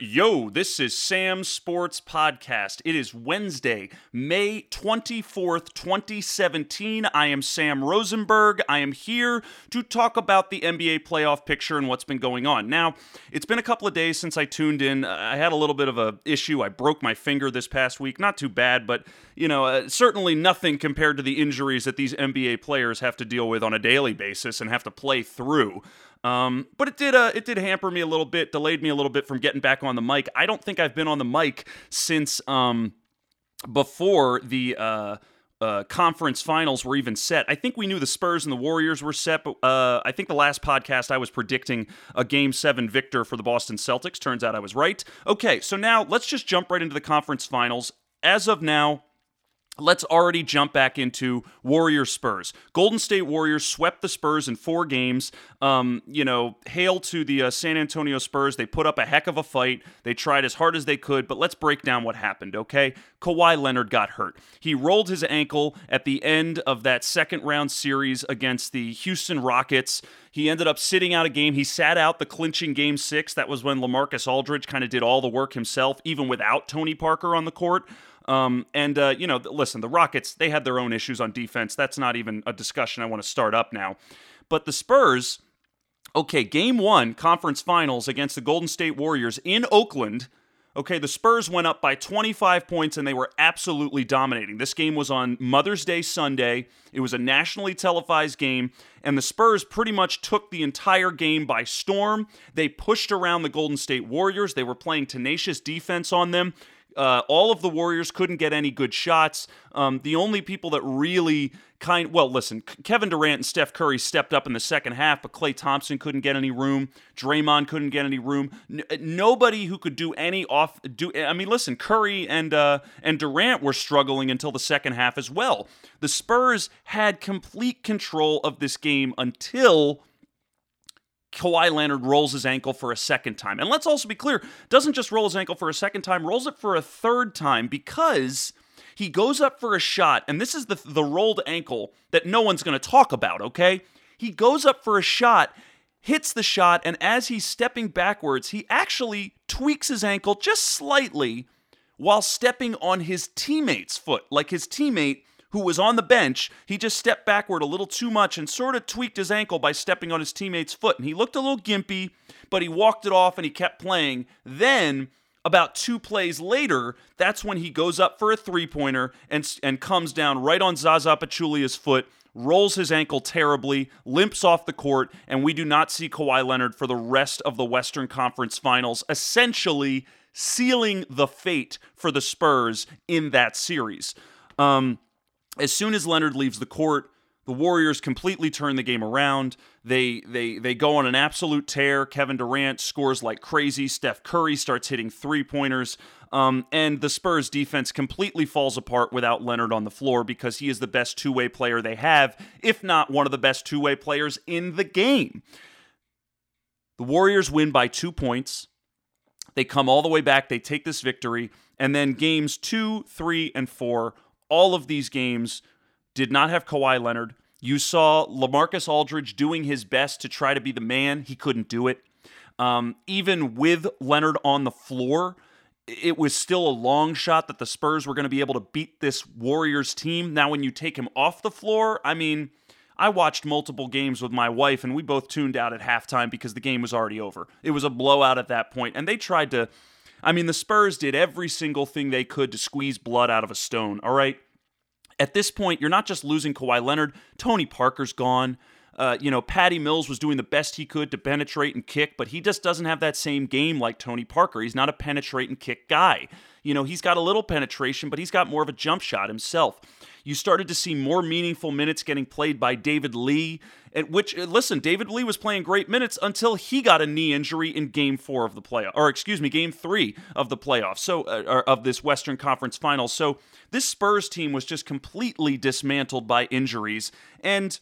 Yo, this is Sam Sports Podcast. It is Wednesday, May 24th, 2017. I am Sam Rosenberg. I am here to talk about the NBA playoff picture and what's been going on. Now, it's been a couple of days since I tuned in. I had a little bit of a issue. I broke my finger this past week. Not too bad, but you know, uh, certainly nothing compared to the injuries that these NBA players have to deal with on a daily basis and have to play through. Um, but it did uh, it did hamper me a little bit, delayed me a little bit from getting back on the mic. I don't think I've been on the mic since um, before the uh, uh, conference finals were even set. I think we knew the Spurs and the Warriors were set, but uh, I think the last podcast I was predicting a Game Seven victor for the Boston Celtics. Turns out I was right. Okay, so now let's just jump right into the conference finals. As of now, Let's already jump back into Warriors Spurs. Golden State Warriors swept the Spurs in four games. Um, you know, hail to the uh, San Antonio Spurs. They put up a heck of a fight. They tried as hard as they could, but let's break down what happened, okay? Kawhi Leonard got hurt. He rolled his ankle at the end of that second round series against the Houston Rockets. He ended up sitting out a game. He sat out the clinching game six. That was when LaMarcus Aldridge kind of did all the work himself, even without Tony Parker on the court. Um, and, uh, you know, listen, the Rockets, they had their own issues on defense. That's not even a discussion I want to start up now. But the Spurs, okay, game one, conference finals against the Golden State Warriors in Oakland. Okay, the Spurs went up by 25 points and they were absolutely dominating. This game was on Mother's Day Sunday. It was a nationally televised game, and the Spurs pretty much took the entire game by storm. They pushed around the Golden State Warriors. They were playing tenacious defense on them. Uh, all of the Warriors couldn't get any good shots. Um, the only people that really kind well, listen, Kevin Durant and Steph Curry stepped up in the second half, but Klay Thompson couldn't get any room. Draymond couldn't get any room. N- uh, nobody who could do any off do. I mean, listen, Curry and uh, and Durant were struggling until the second half as well. The Spurs had complete control of this game until Kawhi Leonard rolls his ankle for a second time. And let's also be clear, doesn't just roll his ankle for a second time, rolls it for a third time because he goes up for a shot, and this is the the rolled ankle that no one's going to talk about, okay? He goes up for a shot, hits the shot, and as he's stepping backwards, he actually tweaks his ankle just slightly while stepping on his teammate's foot. Like his teammate who was on the bench, he just stepped backward a little too much and sort of tweaked his ankle by stepping on his teammate's foot. And he looked a little gimpy, but he walked it off and he kept playing. Then, about two plays later, that's when he goes up for a three pointer and, and comes down right on Zaza Pachulia's foot rolls his ankle terribly, limps off the court, and we do not see Kawhi Leonard for the rest of the Western Conference Finals, essentially sealing the fate for the Spurs in that series. Um, as soon as Leonard leaves the court, the Warriors completely turn the game around. They they they go on an absolute tear. Kevin Durant scores like crazy. Steph Curry starts hitting three pointers. Um, and the Spurs defense completely falls apart without Leonard on the floor because he is the best two way player they have, if not one of the best two way players in the game. The Warriors win by two points. They come all the way back. They take this victory. And then games two, three, and four all of these games did not have Kawhi Leonard. You saw LaMarcus Aldridge doing his best to try to be the man. He couldn't do it. Um, even with Leonard on the floor, it was still a long shot that the Spurs were going to be able to beat this Warriors team. Now, when you take him off the floor, I mean, I watched multiple games with my wife, and we both tuned out at halftime because the game was already over. It was a blowout at that point, and they tried to I mean, the Spurs did every single thing they could to squeeze blood out of a stone, all right? At this point, you're not just losing Kawhi Leonard, Tony Parker's gone. Uh, you know, Patty Mills was doing the best he could to penetrate and kick, but he just doesn't have that same game like Tony Parker. He's not a penetrate and kick guy. You know, he's got a little penetration, but he's got more of a jump shot himself. You started to see more meaningful minutes getting played by David Lee, at which uh, listen, David Lee was playing great minutes until he got a knee injury in Game Four of the playoff, or excuse me, Game Three of the playoffs. So uh, of this Western Conference Finals. So this Spurs team was just completely dismantled by injuries and.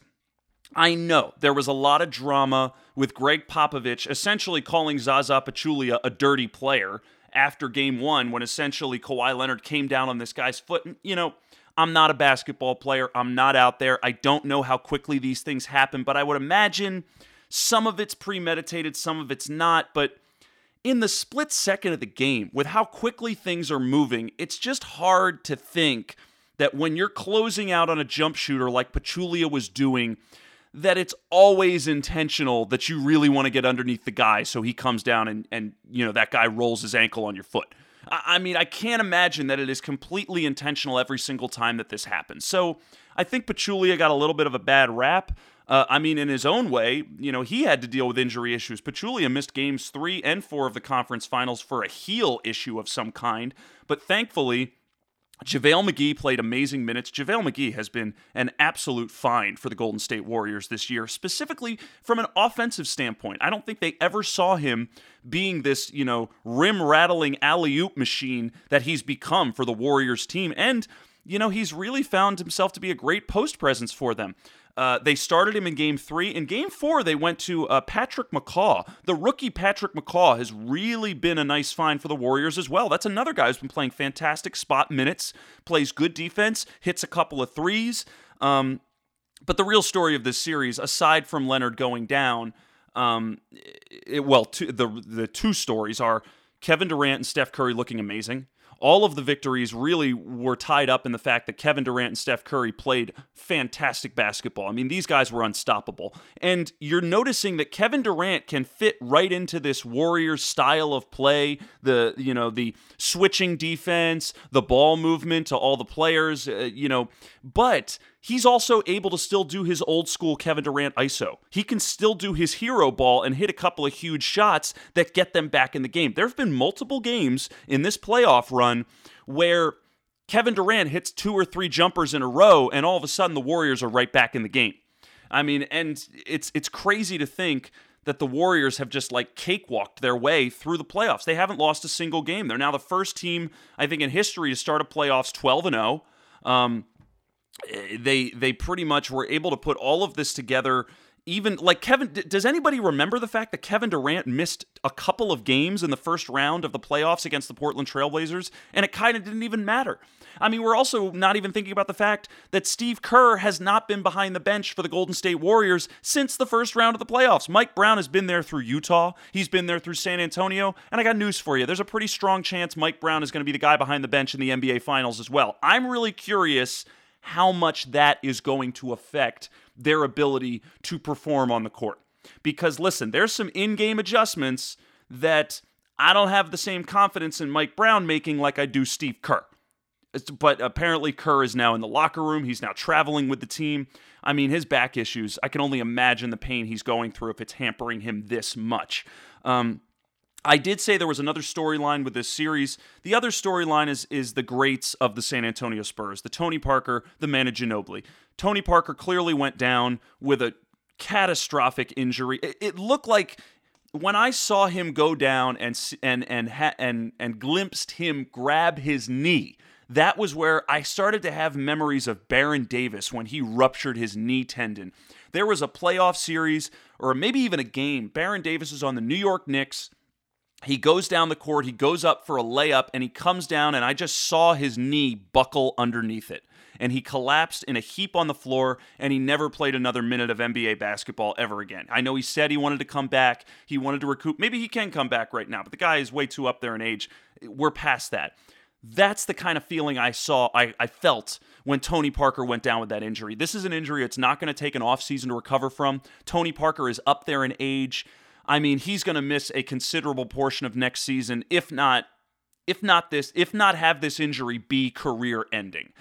I know there was a lot of drama with Gregg Popovich essentially calling Zaza Pachulia a dirty player after game one when essentially Kawhi Leonard came down on this guy's foot. And, you know, I'm not a basketball player. I'm not out there. I don't know how quickly these things happen, but I would imagine some of it's premeditated, some of it's not. But in the split second of the game, with how quickly things are moving, it's just hard to think that when you're closing out on a jump shooter like Pachulia was doing, that it's always intentional that you really want to get underneath the guy so he comes down and, and you know that guy rolls his ankle on your foot. I mean, I can't imagine that it is completely intentional every single time that this happens. So I think Pachulia got a little bit of a bad rap. Uh, I mean, in his own way, you know, he had to deal with injury issues. Pachulia missed games three and four of the conference finals for a heel issue of some kind. But thankfully, JaVale McGee played amazing minutes. JaVale McGee has been an absolute find for the Golden State Warriors this year, specifically from an offensive standpoint. I don't think they ever saw him being this, you know, rim rattling alley oop machine that he's become for the Warriors team. And, you know, he's really found himself to be a great post presence for them. Uh, they started him in game three. In game four, they went to uh, Patrick McCaw. The rookie Patrick McCaw has really been a nice find for the Warriors as well. That's another guy who's been playing fantastic spot minutes, plays good defense, hits a couple of threes. Um, but the real story of this series, aside from Leonard going down, um, it, well, two, the the two stories are Kevin Durant and Steph Curry looking amazing all of the victories really were tied up in the fact that Kevin Durant and Steph Curry played fantastic basketball. I mean, these guys were unstoppable. And you're noticing that Kevin Durant can fit right into this Warriors style of play, the, you know, the switching defense, the ball movement to all the players, uh, you know, but he's also able to still do his old school Kevin Durant ISO. He can still do his hero ball and hit a couple of huge shots that get them back in the game. There have been multiple games in this playoff run where Kevin Durant hits two or three jumpers in a row and all of a sudden the Warriors are right back in the game. I mean, and it's it's crazy to think that the Warriors have just like cakewalked their way through the playoffs. They haven't lost a single game. They're now the first team, I think, in history to start a playoffs 12 and 0. Um, Eh, they they pretty much were able to put all of this together even like Kevin does anybody remember the fact that Kevin Durant missed a couple of games in the first round of the playoffs against the Portland Trailblazers and it kind of didn't even matter. I mean, we're also not even thinking about the fact that Steve Kerr has not been behind the bench for the Golden State Warriors since the first round of the playoffs. Mike Brown has been there through Utah, he's been there through San Antonio, and I got news for you. There's a pretty strong chance Mike Brown is going to be the guy behind the bench in the NBA finals as well. I'm really curious how much that is going to affect their ability to perform on the court. Because listen, there's some in game adjustments that I don't have the same confidence in Mike Brown making like I do Steve Kerr. But apparently, Kerr is now in the locker room. He's now traveling with the team. I mean, his back issues, I can only imagine the pain he's going through if it's hampering him this much. Um, I did say there was another storyline with this series. The other storyline is is the greats of the San Antonio Spurs, the Tony Parker, the Manu Ginobili. Tony Parker clearly went down with a catastrophic injury. It, it looked like when I saw him go down and and and and and glimpsed him grab his knee, that was where I started to have memories of Baron Davis when he ruptured his knee tendon. There was a playoff series or maybe even a game. Baron Davis is on the New York Knicks he goes down the court, he goes up for a layup, and he comes down, and I just saw his knee buckle underneath it. And he collapsed in a heap on the floor, and he never played another minute of NBA basketball ever again. I know he said he wanted to come back, he wanted to recoup. Maybe he can come back right now, but the guy is way too up there in age. We're past that. That's the kind of feeling I saw, I, I felt when Tony Parker went down with that injury. This is an injury it's not going to take an offseason to recover from. Tony Parker is up there in age. I mean, he's going to miss a considerable portion of next season, if not, if not this, if not have this injury be career ending.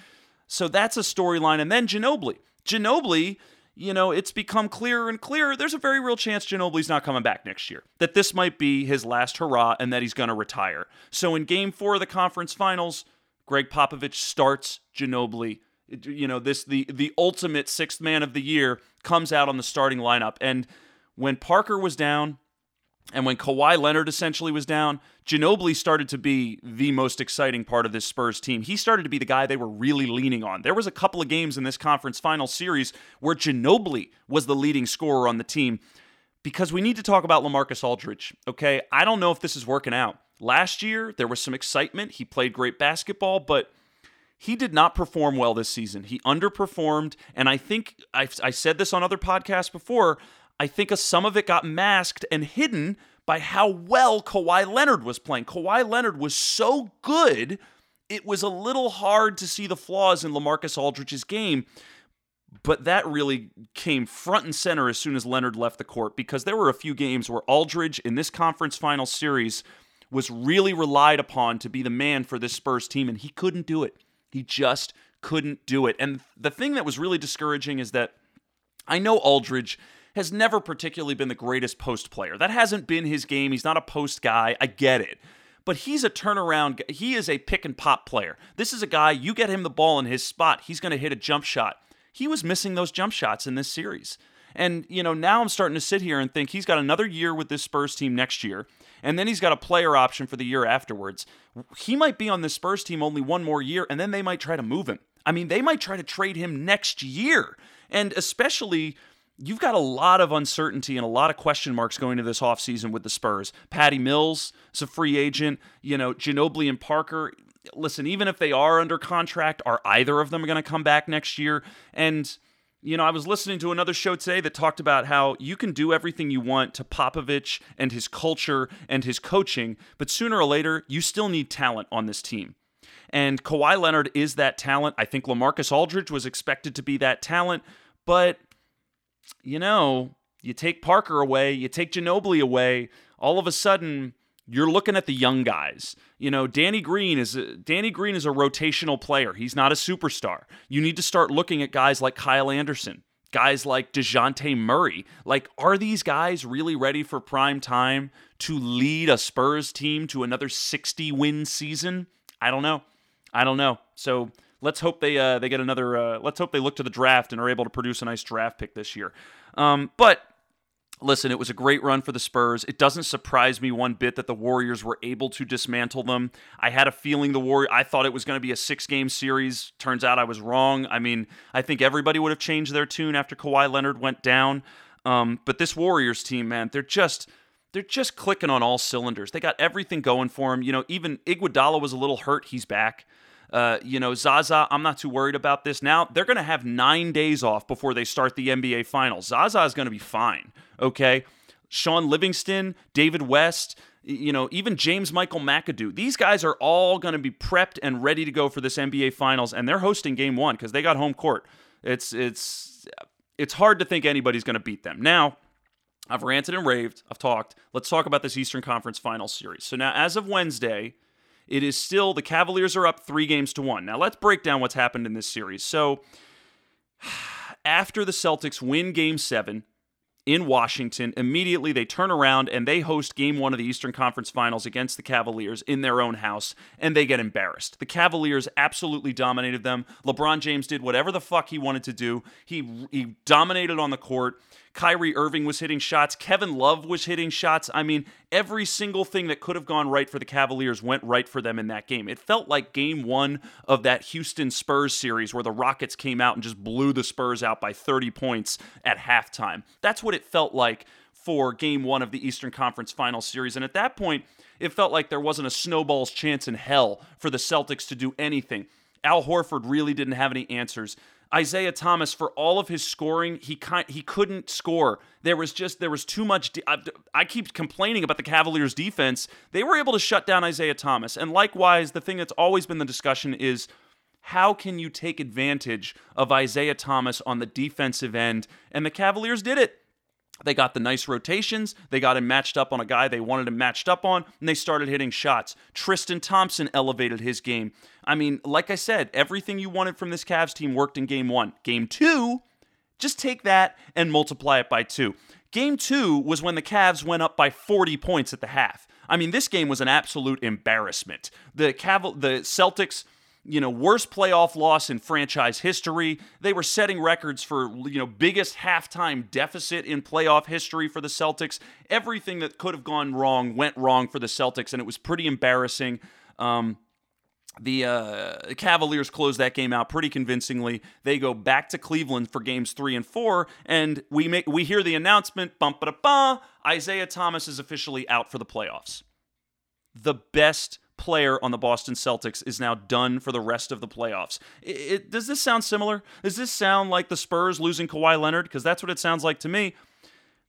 So that's a storyline. And then Ginobili. Ginobili, you know, it's become clearer and clearer. There's a very real chance Ginobili's not coming back next year. That this might be his last hurrah and that he's going to retire. So in game four of the conference finals, Gregg Popovich starts Ginobili. You know, this the the ultimate sixth man of the year comes out on the starting lineup. And when Parker was down and when Kawhi Leonard essentially was down, Ginobili started to be the most exciting part of this Spurs team. He started to be the guy they were really leaning on. There was a couple of games in this conference final series where Ginobili was the leading scorer on the team because we need to talk about LaMarcus Aldridge, okay? I don't know if this is working out. Last year, there was some excitement. He played great basketball, but he did not perform well this season. He underperformed, and I think i I said this on other podcasts before. I think some of it got masked and hidden by how well Kawhi Leonard was playing. Kawhi Leonard was so good, it was a little hard to see the flaws in LaMarcus Aldridge's game. But that really came front and center as soon as Leonard left the court because there were a few games where Aldridge in this conference final series was really relied upon to be the man for this Spurs team, and he couldn't do it. He just couldn't do it. And the thing that was really discouraging is that I know Aldridge has never particularly been the greatest post player. That hasn't been his game. He's not a post guy. I get it. But he's a turnaround. He is a pick and pop player. This is a guy, you get him the ball in his spot, he's going to hit a jump shot. He was missing those jump shots in this series. And, you know, now I'm starting to sit here and think he's got another year with this Spurs team next year, and then he's got a player option for the year afterwards. He might be on this Spurs team only one more year, and then they might try to move him. I mean, they might try to trade him next year. And especially you've got a lot of uncertainty and a lot of question marks going into this offseason with the Spurs. Patty Mills is a free agent. You know, Ginobili and Parker. Listen, even if they are under contract, are either of them going to come back next year? And, you know, I was listening to another show today that talked about how you can do everything you want to Popovich and his culture and his coaching, but sooner or later, you still need talent on this team. And Kawhi Leonard is that talent. I think LaMarcus Aldridge was expected to be that talent, but you know, you take Parker away, you take Ginobili away, all of a sudden you're looking at the young guys. You know, Danny Green is a, Danny Green is a rotational player. He's not a superstar. You need to start looking at guys like Kyle Anderson, guys like Dejounte Murray. Like, are these guys really ready for prime time to lead a Spurs team to another 60 win season? I don't know. I don't know. So let's hope they uh, they get another. Uh, let's hope they look to the draft and are able to produce a nice draft pick this year. Um, but listen, it was a great run for the Spurs. It doesn't surprise me one bit that the Warriors were able to dismantle them. I had a feeling the Warrior. I thought it was going to be a six game series. Turns out I was wrong. I mean, I think everybody would have changed their tune after Kawhi Leonard went down. Um, but this Warriors team, man, they're just they're just clicking on all cylinders. They got everything going for them. You know, even Iguodala was a little hurt. He's back. Uh, you know, Zaza, I'm not too worried about this. Now, they're going to have nine days off before they start the NBA Finals. Zaza is going to be fine, okay? Shaun Livingston, David West, you know, even James Michael McAdoo. These guys are all going to be prepped and ready to go for this NBA Finals, and they're hosting Game One because they got home court. It's it's it's hard to think anybody's going to beat them. Now, I've ranted and raved. I've talked. Let's talk about this Eastern Conference Finals series. So now, as of Wednesday, it is still the Cavaliers are up three games to one. Now let's break down what's happened in this series. So after the Celtics win game seven in Washington, immediately they turn around and they host game one of the Eastern Conference Finals against the Cavaliers in their own house, and they get embarrassed. The Cavaliers absolutely dominated them. LeBron James did whatever the fuck he wanted to do. He, he dominated on the court. Kyrie Irving was hitting shots. Kevin Love was hitting shots. I mean, every single thing that could have gone right for the Cavaliers went right for them in that game. It felt like game one of that Houston Spurs series where the Rockets came out and just blew the Spurs out by 30 points at halftime. That's what it felt like for game one of the Eastern Conference Final Series. And at that point, it felt like there wasn't a snowball's chance in hell for the Celtics to do anything. Al Horford really didn't have any answers. Isaiah Thomas for all of his scoring, he kind he couldn't score. There was just there was too much. De- I, I keep complaining about the Cavaliers' defense. They were able to shut down Isaiah Thomas, and likewise, the thing that's always been the discussion is how can you take advantage of Isaiah Thomas on the defensive end? And the Cavaliers did it. They got the nice rotations. They got him matched up on a guy they wanted him matched up on, and they started hitting shots. Tristan Thompson elevated his game. I mean, like I said, everything you wanted from this Cavs team worked in game one. Game two, just take that and multiply it by two. Game two was when the Cavs went up by 40 points at the half. I mean, this game was an absolute embarrassment. The Caval- the Celtics you know, worst playoff loss in franchise history. They were setting records for, you know, biggest halftime deficit in playoff history for the Celtics. Everything that could have gone wrong went wrong for the Celtics, and it was pretty embarrassing. Um, the uh, Cavaliers close that game out pretty convincingly. They go back to Cleveland for games three and four, and we make we hear the announcement: bump ba. Isaiah Thomas is officially out for the playoffs. The best player on the Boston Celtics is now done for the rest of the playoffs. It, it, does this sound similar? Does this sound like the Spurs losing Kawhi Leonard? Because that's what it sounds like to me.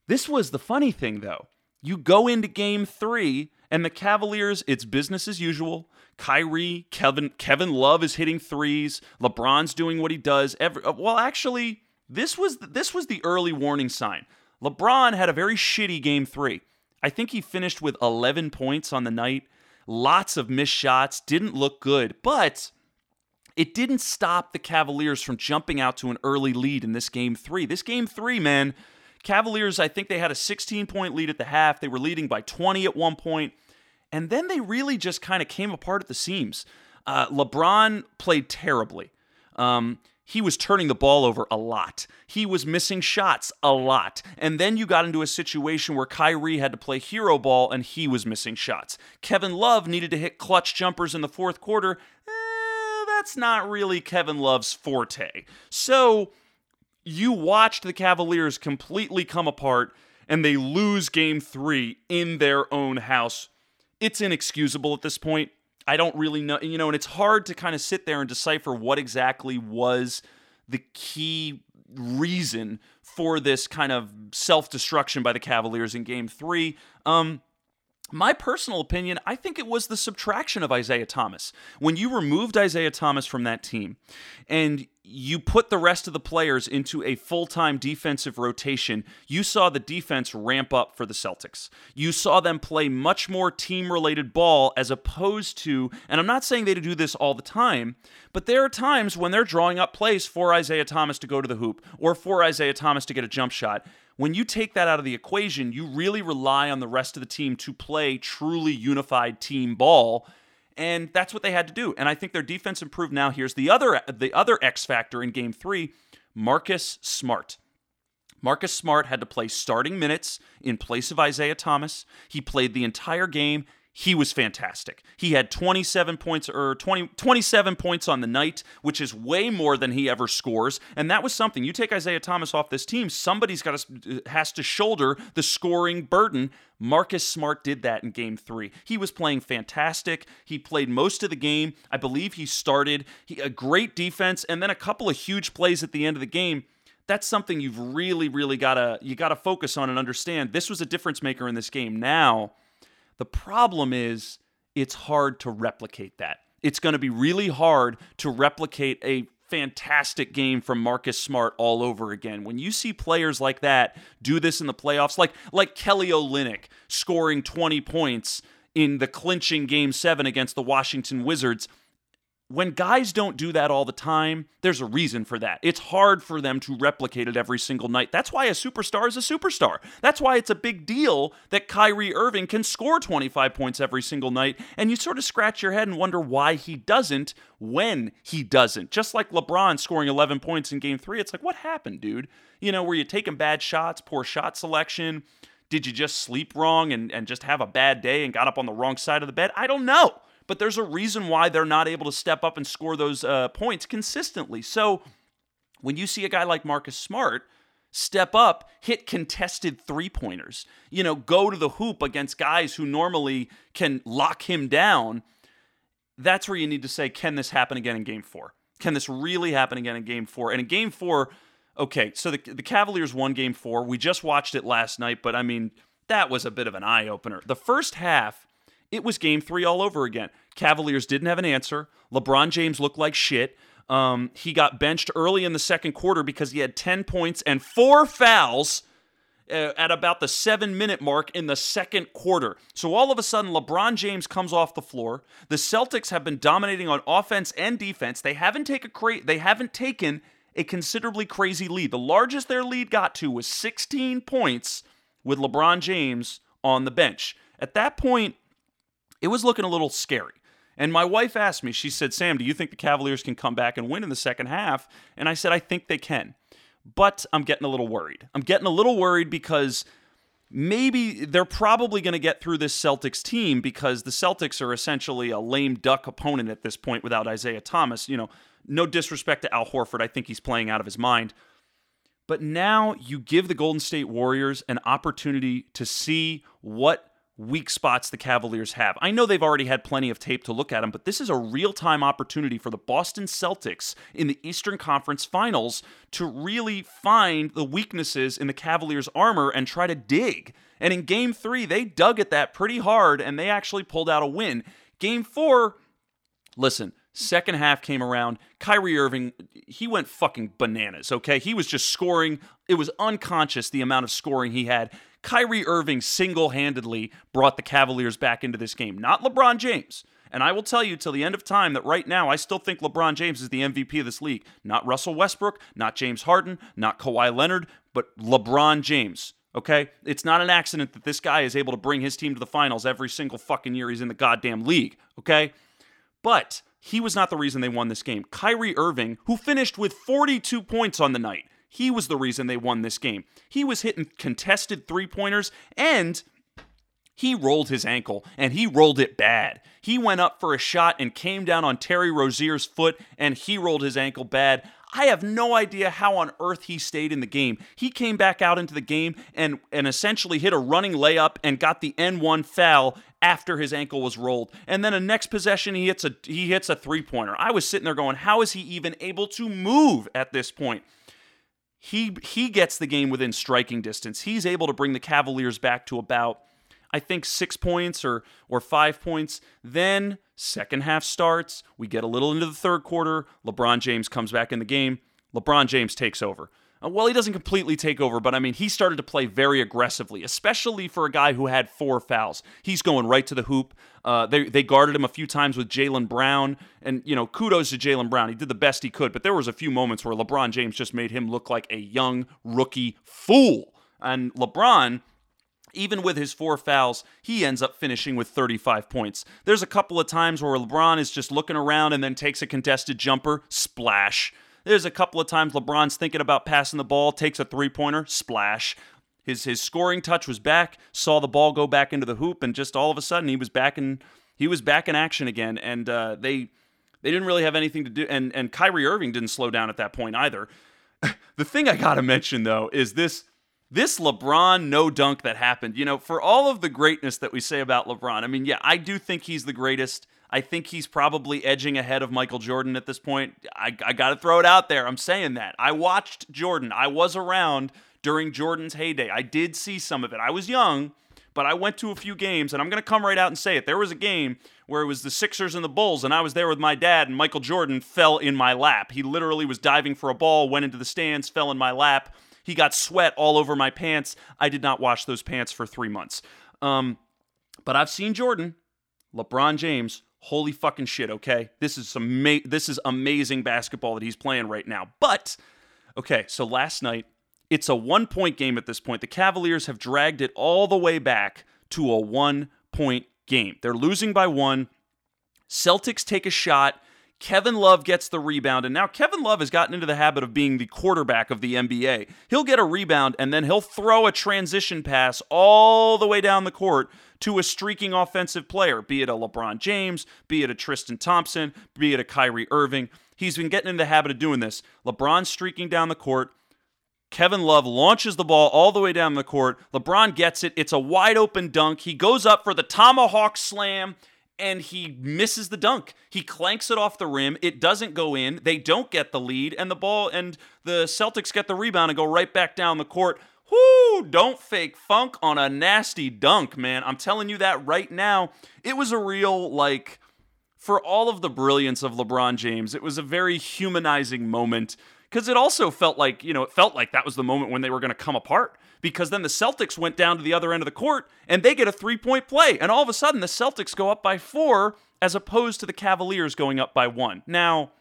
This was the funny thing, though. You go into game three, and the Cavaliers, it's business as usual. Kyrie, Kevin, Kevin Love is hitting threes. LeBron's doing what he does. Every, uh, well, actually, this was this was the early warning sign. LeBron had a very shitty game three. I think he finished with 11 points on the night. Lots of missed shots. Didn't look good, but it didn't stop the Cavaliers from jumping out to an early lead in this game three. This game three, man, Cavaliers, I think they had a 16 point lead at the half. They were leading by 20 at one point, and then they really just kind of came apart at the seams. Uh, LeBron played terribly. Um, he was turning the ball over a lot. He was missing shots a lot. And then you got into a situation where Kyrie had to play hero ball and he was missing shots. Kevin Love needed to hit clutch jumpers in the fourth quarter. Eh, that's not really Kevin Love's forte. So you watched the Cavaliers completely come apart and they lose game three in their own house. It's inexcusable at this point. I don't really know, you know, and it's hard to kind of sit there and decipher what exactly was the key reason for this kind of self destruction by the Cavaliers in game three. Um, my personal opinion, I think it was the subtraction of Isaiah Thomas. When you removed Isaiah Thomas from that team and you put the rest of the players into a full time defensive rotation, you saw the defense ramp up for the Celtics. You saw them play much more team related ball as opposed to, and I'm not saying they do this all the time, but there are times when they're drawing up plays for Isaiah Thomas to go to the hoop or for Isaiah Thomas to get a jump shot. When you take that out of the equation, you really rely on the rest of the team to play truly unified team ball and that's what they had to do. And I think their defense improved. Now here's the other the other X factor in Game Three: Marcus Smart. Marcus Smart had to play starting minutes in place of Isaiah Thomas. He played the entire game he was fantastic. He had 27 points or 20, 27 points on the night, which is way more than he ever scores. And that was something. You take Isaiah Thomas off this team, somebody's got to has to shoulder the scoring burden. Marcus Smart did that in game 3. He was playing fantastic. He played most of the game. I believe he started he, a great defense and then a couple of huge plays at the end of the game that's something you've really really got to you got to focus on and understand this was a difference maker in this game now the problem is it's hard to replicate that. It's going to be really hard to replicate a fantastic game from Marcus Smart all over again. When you see players like that do this in the playoffs, like like Kelly Olynyk scoring 20 points in the clinching game 7 against the Washington Wizards, when guys don't do that all the time, there's a reason for that. It's hard for them to replicate it every single night. That's why a superstar is a superstar. That's why it's a big deal that Kyrie Irving can score 25 points every single night. And you sort of scratch your head and wonder why he doesn't when he doesn't. Just like LeBron scoring 11 points in game three, it's like, what happened, dude? You know, were you taking bad shots, poor shot selection? Did you just sleep wrong and, and just have a bad day and got up on the wrong side of the bed? I don't know but there's a reason why they're not able to step up and score those uh, points consistently. So when you see a guy like Marcus Smart step up, hit contested three pointers, you know, go to the hoop against guys who normally can lock him down, that's where you need to say, can this happen again in game four? Can this really happen again in game four? And in game four, okay, so the, the Cavaliers won game four. We just watched it last night, but I mean, that was a bit of an eye opener. The first half, it was game three all over again. Cavaliers didn't have an answer. LeBron James looked like shit. Um, he got benched early in the second quarter because he had 10 points and four fouls uh, at about the seven minute mark in the second quarter. So all of a sudden, LeBron James comes off the floor. The Celtics have been dominating on offense and defense. They haven't taken cra- they haven't taken a considerably crazy lead. The largest their lead got to was 16 points with LeBron James on the bench. At that point, it was looking a little scary. And my wife asked me, she said, Sam, do you think the Cavaliers can come back and win in the second half? And I said, I think they can. But I'm getting a little worried. I'm getting a little worried because maybe they're probably going to get through this Celtics team because the Celtics are essentially a lame duck opponent at this point without Isaiah Thomas. You know, no disrespect to Al Horford. I think he's playing out of his mind. But now you give the Golden State Warriors an opportunity to see what weak spots the Cavaliers have. I know they've already had plenty of tape to look at them, but this is a real time opportunity for the Boston Celtics in the Eastern Conference Finals to really find the weaknesses in the Cavaliers' armor and try to dig. And in game three, they dug at that pretty hard and they actually pulled out a win. Game four, listen, Second half came around. Kyrie Irving, he went fucking bananas, okay? He was just scoring. It was unconscious the amount of scoring he had. Kyrie Irving single handedly brought the Cavaliers back into this game, not LeBron James. And I will tell you till the end of time that right now I still think LeBron James is the MVP of this league. Not Russell Westbrook, not James Harden, not Kawhi Leonard, but LeBron James. Okay? It's not an accident that this guy is able to bring his team to the finals every single fucking year he's in the goddamn league. Okay? But he was not the reason they won this game. Kyrie Irving, who finished with 42 points on the night, he was the reason they won this game. He was hitting contested three pointers and he rolled his ankle and he rolled it bad. He went up for a shot and came down on Terry Rozier's foot and he rolled his ankle bad. I have no idea how on earth he stayed in the game. He came back out into the game and, and essentially hit a running layup and got the and-one foul after his ankle was rolled. And then a next possession he hits a he hits a three-pointer. I was sitting there going, how is he even able to move at this point? He he gets the game within striking distance. He's able to bring the Cavaliers back to about I think 6 points or or 5 points. Then second half starts, we get a little into the third quarter, LeBron James comes back in the game. LeBron James takes over. Uh, well, he doesn't completely take over, but I mean, he started to play very aggressively, especially for a guy who had four fouls. He's going right to the hoop. Uh, they, they guarded him a few times with Jaylen Brown, and, you know, kudos to Jaylen Brown. He did the best he could, but there was a few moments where LeBron James just made him look like a young rookie fool. And LeBron, even with his four fouls, he ends up finishing with 35 points. There's a couple of times where LeBron is just looking around and then takes a contested jumper, splash. There's a couple of times LeBron's thinking about passing the ball, takes a three pointer, splash. His his scoring touch was back, saw the ball go back into the hoop, and just all of a sudden he was back in he was back in action again. And uh, they they didn't really have anything to do. And and Kyrie Irving didn't slow down at that point either. the thing I gotta mention though is this this LeBron no dunk that happened. You know, for all of the greatness that we say about LeBron, I mean, yeah, I do think he's the greatest. I think he's probably edging ahead of Michael Jordan at this point. I, I got to throw it out there. I'm saying that. I watched Jordan. I was around during Jordan's heyday. I did see some of it. I was young, but I went to a few games, and I'm going to come right out and say it. There was a game where it was the Sixers and the Bulls, and I was there with my dad, and Michael Jordan fell in my lap. He literally was diving for a ball, went into the stands, fell in my lap. He got sweat all over my pants. I did not wash those pants for three months. Um, but I've seen Jordan, LeBron James, holy fucking shit, okay? This is some ma- this is amazing basketball that he's playing right now. But okay, so last night it's a one-point game at this point. The Cavaliers have dragged it all the way back to a one-point game. They're losing by 1. Celtics take a shot Kevin Love gets the rebound, and now Kevin Love has gotten into the habit of being the quarterback of the NBA. He'll get a rebound, and then he'll throw a transition pass all the way down the court to a streaking offensive player, be it a LeBron James, be it a Tristan Thompson, be it a Kyrie Irving. He's been getting in the habit of doing this. LeBron streaking down the court. Kevin Love launches the ball all the way down the court. LeBron gets it. It's a wide open dunk. He goes up for the tomahawk slam and he misses the dunk. He clanks it off the rim. It doesn't go in. They don't get the lead, and the ball and the Celtics get the rebound and go right back down the court. Whoo! Don't fake funk on a nasty dunk, man. I'm telling you that right now. It was a real, like, for all of the brilliance of LeBron James, it was a very humanizing moment because it also felt like, you know, it felt like that was the moment when they were going to come apart because then the Celtics went down to the other end of the court and they get a three point play. And all of a sudden, the Celtics go up by four as opposed to the Cavaliers going up by one. Now,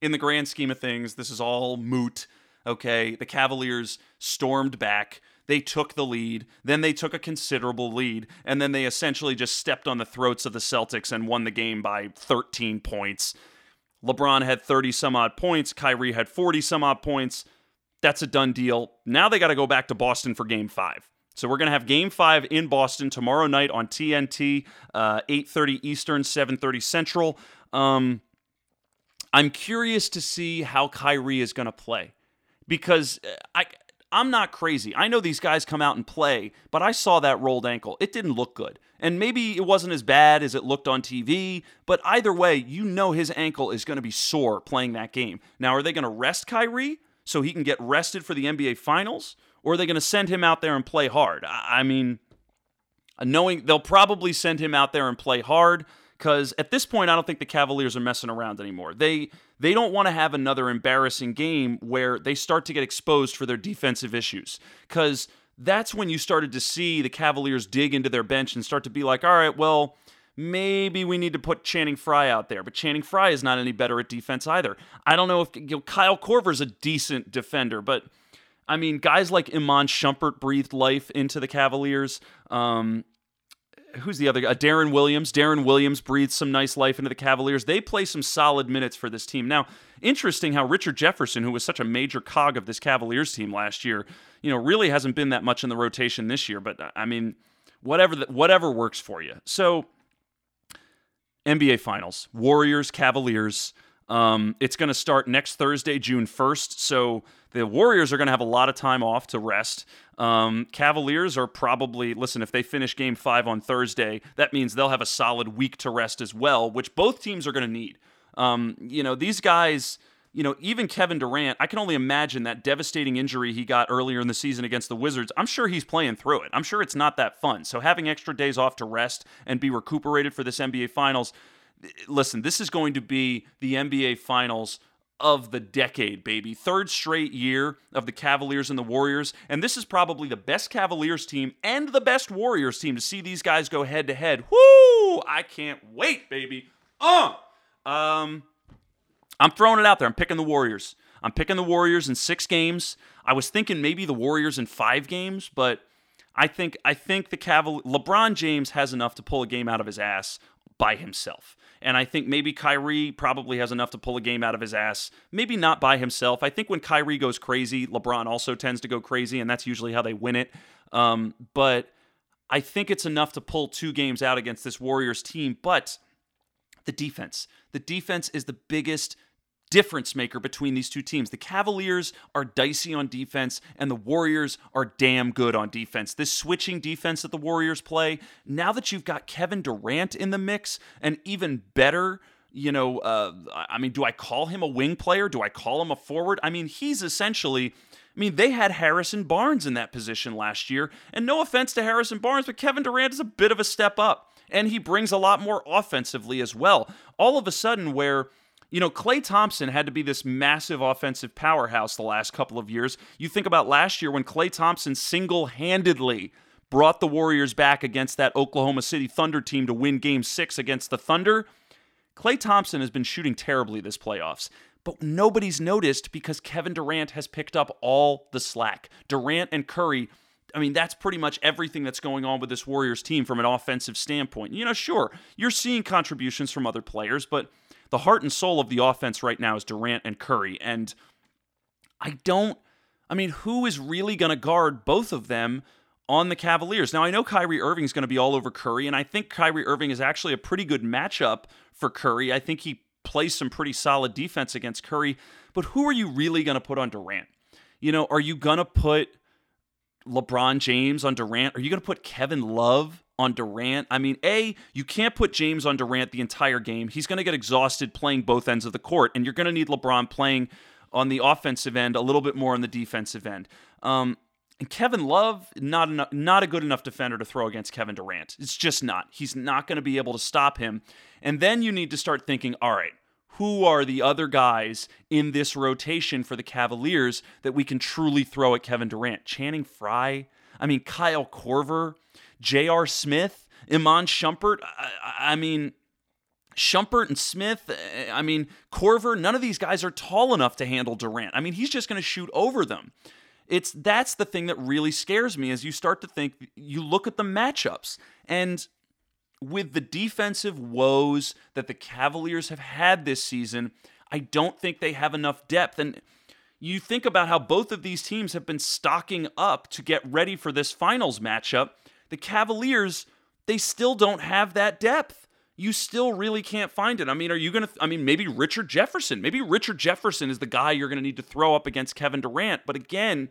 in the grand scheme of things, this is all moot. Okay. The Cavaliers stormed back. They took the lead, then they took a considerable lead, and then they essentially just stepped on the throats of the Celtics and won the game by 13 points. LeBron had 30 some odd points, Kyrie had 40 some odd points. That's a done deal. Now they got to go back to Boston for game five. So we're going to have Game Five in Boston tomorrow night on TNT, uh, 8:30 Eastern, 7:30 Central. Um, I'm curious to see how Kyrie is going to play because uh, I I'm not crazy. I know these guys come out and play, but I saw that rolled ankle. It didn't look good. And maybe it wasn't as bad as it looked on TV, but either way, you know his ankle is going to be sore playing that game. Now, are they going to rest Kyrie so he can get rested for the NBA Finals? Or are they going to send him out there and play hard? I mean, knowing they'll probably send him out there and play hard because at this point I don't think the Cavaliers are messing around anymore. They they don't want to have another embarrassing game where they start to get exposed for their defensive issues cuz that's when you started to see the Cavaliers dig into their bench and start to be like, "All right, well, maybe we need to put Channing Frye out there. But Channing Frye is not any better at defense either. I don't know if you know, Kyle Korver's a decent defender, but I mean, guys like Iman Shumpert breathed life into the Cavaliers. Um, who's the other guy? Deron Williams. Deron Williams breathed some nice life into the Cavaliers. They play some solid minutes for this team. Now, interesting how Richard Jefferson, who was such a major cog of this Cavaliers team last year, you know, really hasn't been that much in the rotation this year. But I mean, whatever the, whatever works for you. So, NBA Finals, Warriors, Cavaliers. Um, it's going to start next Thursday, June 1st. So the Warriors are going to have a lot of time off to rest. Um, Cavaliers are probably, listen, if they finish game five on Thursday, that means they'll have a solid week to rest as well, which both teams are going to need. Um, you know, these guys, you know, even Kevin Durant, I can only imagine that devastating injury he got earlier in the season against the Wizards. I'm sure he's playing through it. I'm sure it's not that fun. So having extra days off to rest and be recuperated for this NBA Finals, listen, this is going to be the NBA Finals of the decade, baby. Third straight year of the Cavaliers and the Warriors. And this is probably the best Cavaliers team and the best Warriors team to see these guys go head to head. Woo! I can't wait, baby. Uh! Um, I'm throwing it out there. I'm picking the Warriors. I'm picking the Warriors in six games. I was thinking maybe the Warriors in five games, but I think I think the Cavaliers LeBron James has enough to pull a game out of his ass by himself. And I think maybe Kyrie probably has enough to pull a game out of his ass. Maybe not by himself. I think when Kyrie goes crazy, LeBron also tends to go crazy, and that's usually how they win it. Um, but I think it's enough to pull two games out against this Warriors team. But the defense, the defense is the biggest difference maker between these two teams. The Cavaliers are dicey on defense, and the Warriors are damn good on defense. This switching defense that the Warriors play, now that you've got Kevin Durant in the mix, and even better, you know, uh, I mean, do I call him a wing player? Do I call him a forward? I mean, he's essentially. I mean, they had Harrison Barnes in that position last year. And no offense to Harrison Barnes, but Kevin Durant is a bit of a step up. And he brings a lot more offensively as well. All of a sudden, where you know, Klay Thompson had to be this massive offensive powerhouse the last couple of years. You think about last year when Klay Thompson single handedly brought the Warriors back against that Oklahoma City Thunder team to win game six against the Thunder. Klay Thompson has been shooting terribly this playoffs, but nobody's noticed because Kevin Durant has picked up all the slack. Durant and Curry. I mean, that's pretty much everything that's going on with this Warriors team from an offensive standpoint. You know, sure, you're seeing contributions from other players, but the heart and soul of the offense right now is Durant and Curry. And I don't, I mean, who is really going to guard both of them on the Cavaliers? Now, I know Kyrie Irving is going to be all over Curry, and I think Kyrie Irving is actually a pretty good matchup for Curry. I think he plays some pretty solid defense against Curry. But who are you really going to put on Durant? You know, are you going to put LeBron James on Durant? Are you going to put Kevin Love on Durant. I mean, A, you can't put James on Durant the entire game. He's going to get exhausted playing both ends of the court, and you're going to need LeBron playing on the offensive end a little bit more on the defensive end. Um, and Kevin Love, not enough, not a good enough defender to throw against Kevin Durant. It's just not. He's not going to be able to stop him. And then you need to start thinking, all right, who are the other guys in this rotation for the Cavaliers that we can truly throw at Kevin Durant? Channing Frye, I mean, Kyle Korver. J.R. Smith, Iman Shumpert. I, I mean, Shumpert and Smith, eh, I mean, Korver, none of these guys are tall enough to handle Durant. I mean, he's just going to shoot over them. It's that's the thing that really scares me as you start to think you look at the matchups and with the defensive woes that the Cavaliers have had this season, I don't think they have enough depth and you think about how both of these teams have been stocking up to get ready for this finals matchup the Cavaliers, they still don't have that depth. You still really can't find it. I mean, are you going to, I mean, maybe Richard Jefferson. Maybe Richard Jefferson is the guy you're going to need to throw up against Kevin Durant. But again,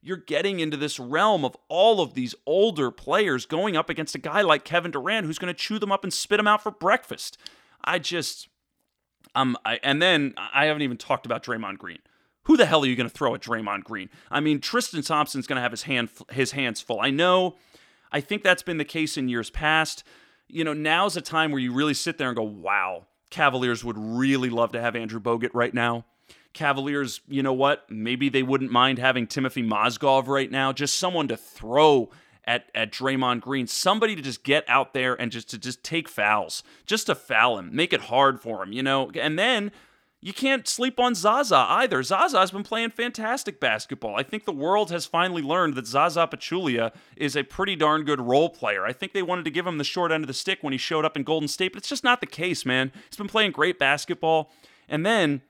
you're getting into this realm of all of these older players going up against a guy like Kevin Durant who's going to chew them up and spit them out for breakfast. I just, um, I, and then I haven't even talked about Draymond Green. Who the hell are you going to throw at Draymond Green? I mean, Tristan Thompson's going to have his hand his hands full. I know. I think that's been the case in years past. You know, now's a time where you really sit there and go, "Wow, Cavaliers would really love to have Andrew Bogut right now." Cavaliers, you know what? Maybe they wouldn't mind having Timothy Mozgov right now, just someone to throw at at Draymond Green, somebody to just get out there and just to just take fouls, just to foul him, make it hard for him, you know. And then you can't sleep on Zaza either. Zaza's been playing fantastic basketball. I think the world has finally learned that Zaza Pachulia is a pretty darn good role player. I think they wanted to give him the short end of the stick when he showed up in Golden State, but it's just not the case, man. He's been playing great basketball. And then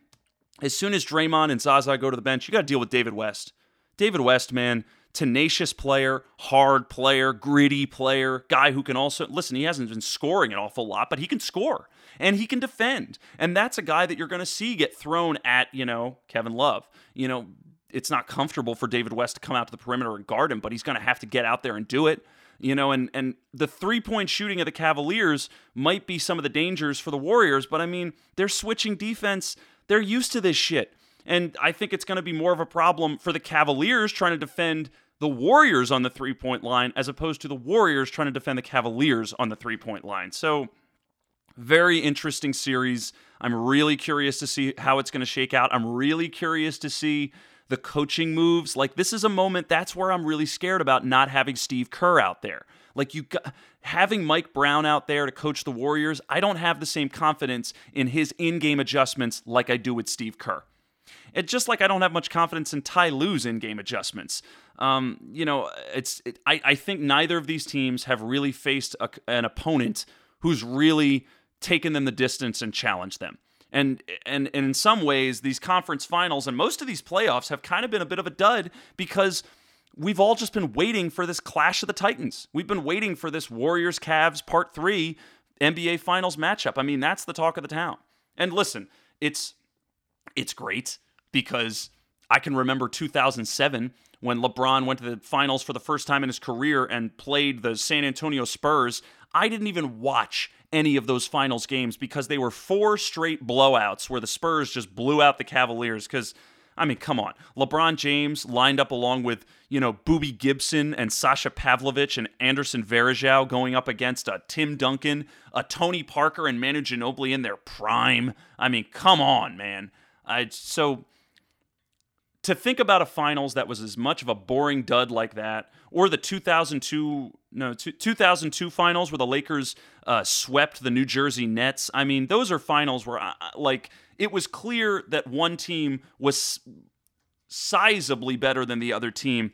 as soon as Draymond and Zaza go to the bench, you got to deal with David West. David West, man, tenacious player, hard player, gritty player, guy who can also listen. He hasn't been scoring an awful lot, but he can score and he can defend. And that's a guy that you're going to see get thrown at, you know, Kevin Love. You know, it's not comfortable for David West to come out to the perimeter and guard him, but he's going to have to get out there and do it. You know, and and the three point shooting of the Cavaliers might be some of the dangers for the Warriors, but I mean, they're switching defense. They're used to this shit. And I think it's going to be more of a problem for the Cavaliers trying to defend the Warriors on the three point line as opposed to the Warriors trying to defend the Cavaliers on the three point line. So, very interesting series. I'm really curious to see how it's going to shake out. I'm really curious to see the coaching moves. Like, this is a moment that's where I'm really scared about not having Steve Kerr out there. Like, you got, having Mike Brown out there to coach the Warriors, I don't have the same confidence in his in game adjustments like I do with Steve Kerr. It's just like I don't have much confidence in Ty Lue's in-game adjustments. Um, you know, it's it, I, I think neither of these teams have really faced a, an opponent who's really taken them the distance and challenged them. And, and and in some ways, these conference finals and most of these playoffs have kind of been a bit of a dud because we've all just been waiting for this clash of the Titans. We've been waiting for this Warriors Cavs Part Three NBA Finals matchup. I mean, that's the talk of the town. And listen, it's it's great because I can remember 2007 when LeBron went to the finals for the first time in his career and played the San Antonio Spurs. I didn't even watch any of those finals games because they were four straight blowouts where the Spurs just blew out the Cavaliers because I mean, come on. LeBron James lined up along with, you know, Boobie Gibson and Sasha Pavlovic and Anderson Varejao going up against a Tim Duncan, a Tony Parker and Manu Ginobili in their prime. I mean, come on, man. I so to think about a finals that was as much of a boring dud like that, or the 2002 no 2002 finals where the Lakers uh, swept the New Jersey Nets. I mean, those are finals where I, like it was clear that one team was sizably better than the other team.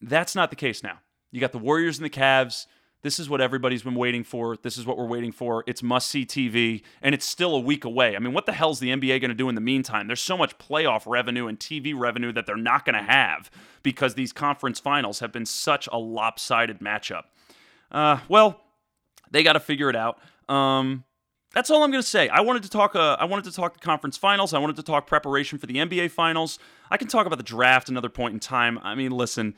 That's not the case now. You got the Warriors and the Cavs. This is what everybody's been waiting for. This is what we're waiting for. It's must see TV, and it's still a week away. I mean, what the hell's the NBA going to do in the meantime? There's so much playoff revenue and TV revenue that they're not going to have because these conference finals have been such a lopsided matchup. Uh, well, they got to figure it out. Um, that's all I'm going to say. I wanted to talk. Uh, I wanted to talk the conference finals. I wanted to talk preparation for the NBA finals. I can talk about the draft another point in time. I mean, listen,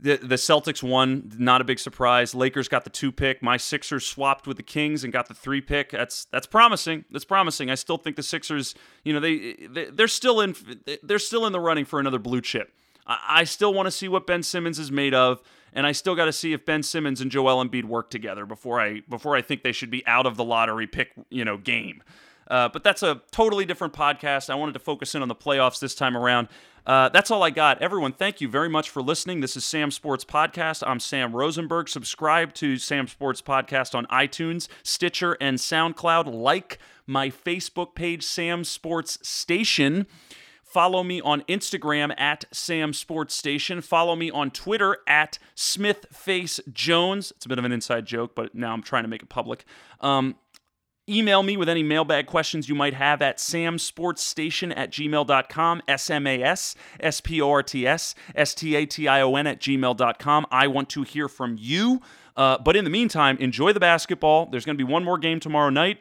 the the Celtics won, not a big surprise. Lakers got the two pick. My Sixers swapped with the Kings and got the three pick. That's that's promising. That's promising. I still think the Sixers, you know, they, they they're still in they're still in the running for another blue chip. I, I still want to see what Ben Simmons is made of, and I still got to see if Ben Simmons and Joel Embiid work together before I before I think they should be out of the lottery pick, you know, game. Uh, but that's a totally different podcast. I wanted to focus in on the playoffs this time around. Uh, that's all I got. Everyone, thank you very much for listening. This is Sam Sports Podcast. I'm Sam Rosenberg. Subscribe to Sam Sports Podcast on iTunes, Stitcher, and SoundCloud. Like my Facebook page, Sam Sports Station. Follow me on Instagram at Sam Sports Station. Follow me on Twitter at SmithFaceJones. It's a bit of an inside joke, but now I'm trying to make it public. Um, Email me with any mailbag questions you might have at samsportstation at gmail.com, S-M-A-S, S-P-O-R-T-S, S-T-A-T-I-O-N at gmail.com. I want to hear from you. Uh, but in the meantime, enjoy the basketball. There's going to be one more game tomorrow night.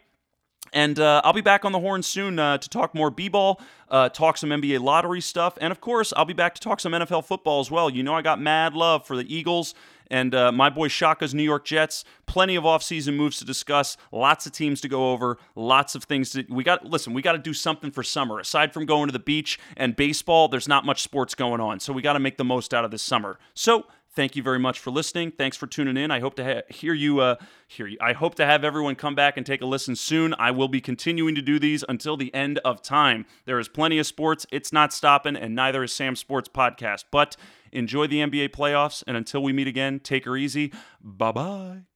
And uh, I'll be back on the horn soon uh, to talk more b-ball, uh, talk some NBA lottery stuff, and of course, I'll be back to talk some NFL football as well. You know, I got mad love for the Eagles and uh, my boy Shaka's New York Jets. Plenty of offseason moves to discuss, lots of teams to go over, lots of things that we got. Listen, we got to do something for summer. Aside from going to the beach and baseball, there's not much sports going on, so we got to make the most out of this summer. So Thank you very much for listening. Thanks for tuning in. I hope to ha- hear you. Uh, hear you. I hope to have everyone come back and take a listen soon. I will be continuing to do these until the end of time. There is plenty of sports. It's not stopping, and neither is Sam Sports Podcast. But enjoy the NBA playoffs, and until we meet again, take her easy. Bye bye.